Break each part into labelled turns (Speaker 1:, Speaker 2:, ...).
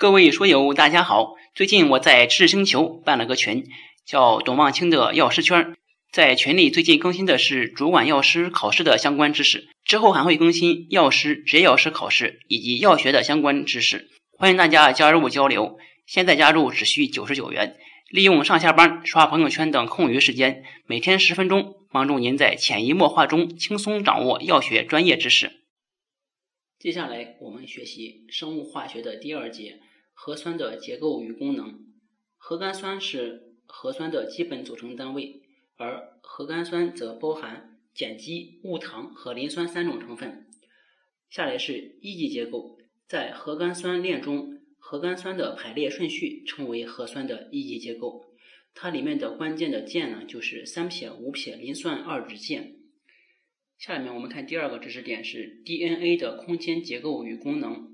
Speaker 1: 各位书友，大家好！最近我在知识星球办了个群，叫“董望清的药师圈”。在群里最近更新的是主管药师考试的相关知识，之后还会更新药师、职业药师考试以及药学的相关知识。欢迎大家加入交流。现在加入只需九十九元，利用上下班、刷朋友圈等空余时间，每天十分钟，帮助您在潜移默化中轻松掌握药学专业知识。接下来我们学习生物化学的第二节。核酸的结构与功能，核苷酸是核酸的基本组成单位，而核苷酸则包含碱基、戊糖和磷酸三种成分。下来是一级结构，在核苷酸链中，核苷酸的排列顺序称为核酸的一级结构。它里面的关键的键呢，就是三撇五撇磷酸二酯键。下面我们看第二个知识点是 DNA 的空间结构与功能。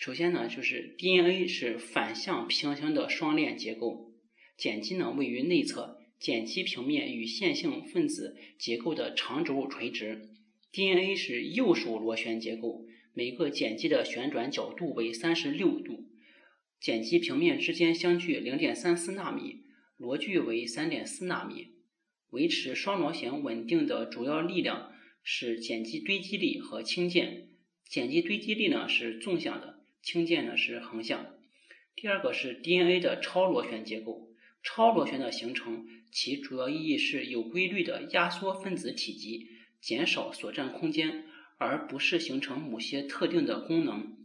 Speaker 1: 首先呢，就是 DNA 是反向平行的双链结构，碱基呢位于内侧，碱基平面与线性分子结构的长轴垂直。DNA 是右手螺旋结构，每个碱基的旋转角度为三十六度，碱基平面之间相距零点三四纳米，螺距为三点四纳米。维持双螺旋稳定的主要力量是碱基堆积力和氢键，碱基堆积力呢是纵向的。氢键呢是横向。第二个是 DNA 的超螺旋结构。超螺旋的形成，其主要意义是有规律的压缩分子体积，减少所占空间，而不是形成某些特定的功能。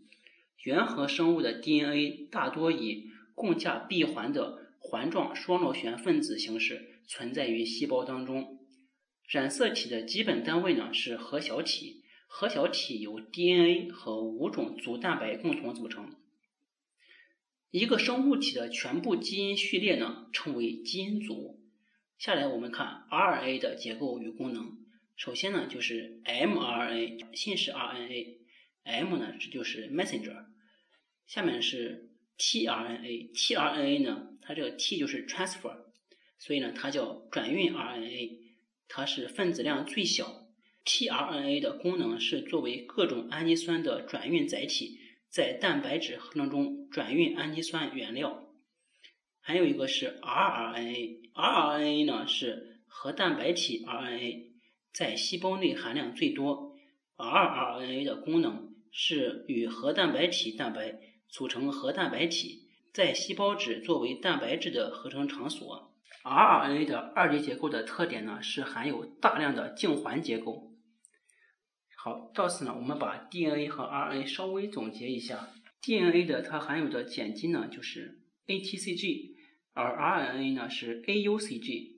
Speaker 1: 原核生物的 DNA 大多以共价闭环的环状双螺旋分子形式存在于细胞当中。染色体的基本单位呢是核小体。核小体由 DNA 和五种组蛋白共同组成。一个生物体的全部基因序列呢，称为基因组。下来我们看 RNA 的结构与功能。首先呢，就是 mRNA，信使 RNA，M 呢这就是 messenger。下面是 tRNA，tRNA 呢，它这个 T 就是 transfer，所以呢它叫转运 RNA，它是分子量最小。tRNA 的功能是作为各种氨基酸的转运载体，在蛋白质合成中转运氨基酸原料。还有一个是 rRNA，rRNA 呢是核蛋白体 RNA，在细胞内含量最多。rRNA 的功能是与核蛋白体蛋白组成核蛋白体，在细胞质作为蛋白质的合成场所。rRNA 的二级结构的特点呢是含有大量的静环结构。好，到此呢，我们把 DNA 和 RNA 稍微总结一下。DNA 的它含有的碱基呢就是 ATCG，而 RNA 呢是 AUCG。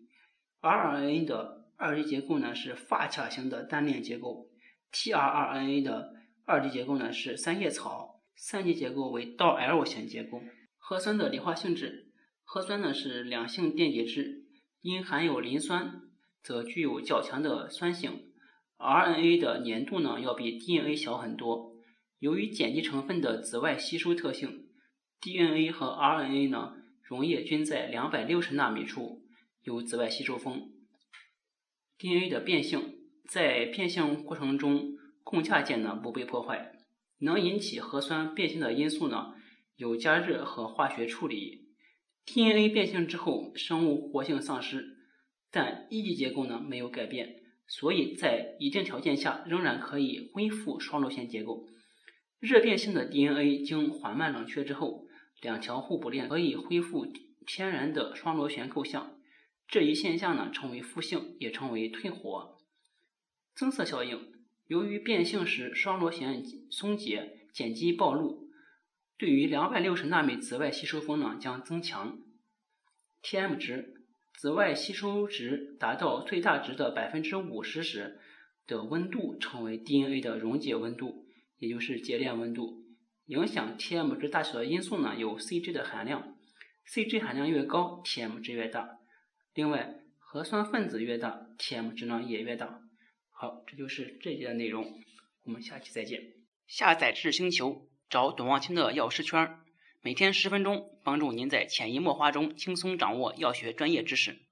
Speaker 1: rRNA 的二级结构呢是发卡型的单链结构，tRNA 的二级结构呢是三叶草，三级结构为倒 L 型结构。核酸的理化性质，核酸呢是两性电解质，因含有磷酸，则具有较强的酸性。RNA 的粘度呢要比 DNA 小很多。由于碱基成分的紫外吸收特性，DNA 和 RNA 呢溶液均在两百六十纳米处，有紫外吸收峰。DNA 的变性，在变性过程中，共价键呢不被破坏。能引起核酸变性的因素呢有加热和化学处理。DNA 变性之后，生物活性丧失，但一级结构呢没有改变。所以在一定条件下，仍然可以恢复双螺旋结构。热变性的 DNA 经缓慢冷却之后，两条互补链可以恢复天然的双螺旋构象。这一现象呢，称为复性，也称为退火。增色效应，由于变性时双螺旋松解，碱基暴露，对于两百六十纳米紫外吸收峰呢将增强。Tm 值。紫外吸收值达到最大值的百分之五十时的温度称为 DNA 的溶解温度，也就是结链温度。影响 Tm 值大小的因素呢有 Cg 的含量，Cg 含量越高，Tm 值越大。另外，核酸分子越大，Tm 值呢也越大。好，这就是这节的内容，我们下期再见。下载知识星球，找董望清的药师圈。每天十分钟，帮助您在潜移默化中轻松掌握药学专业知识。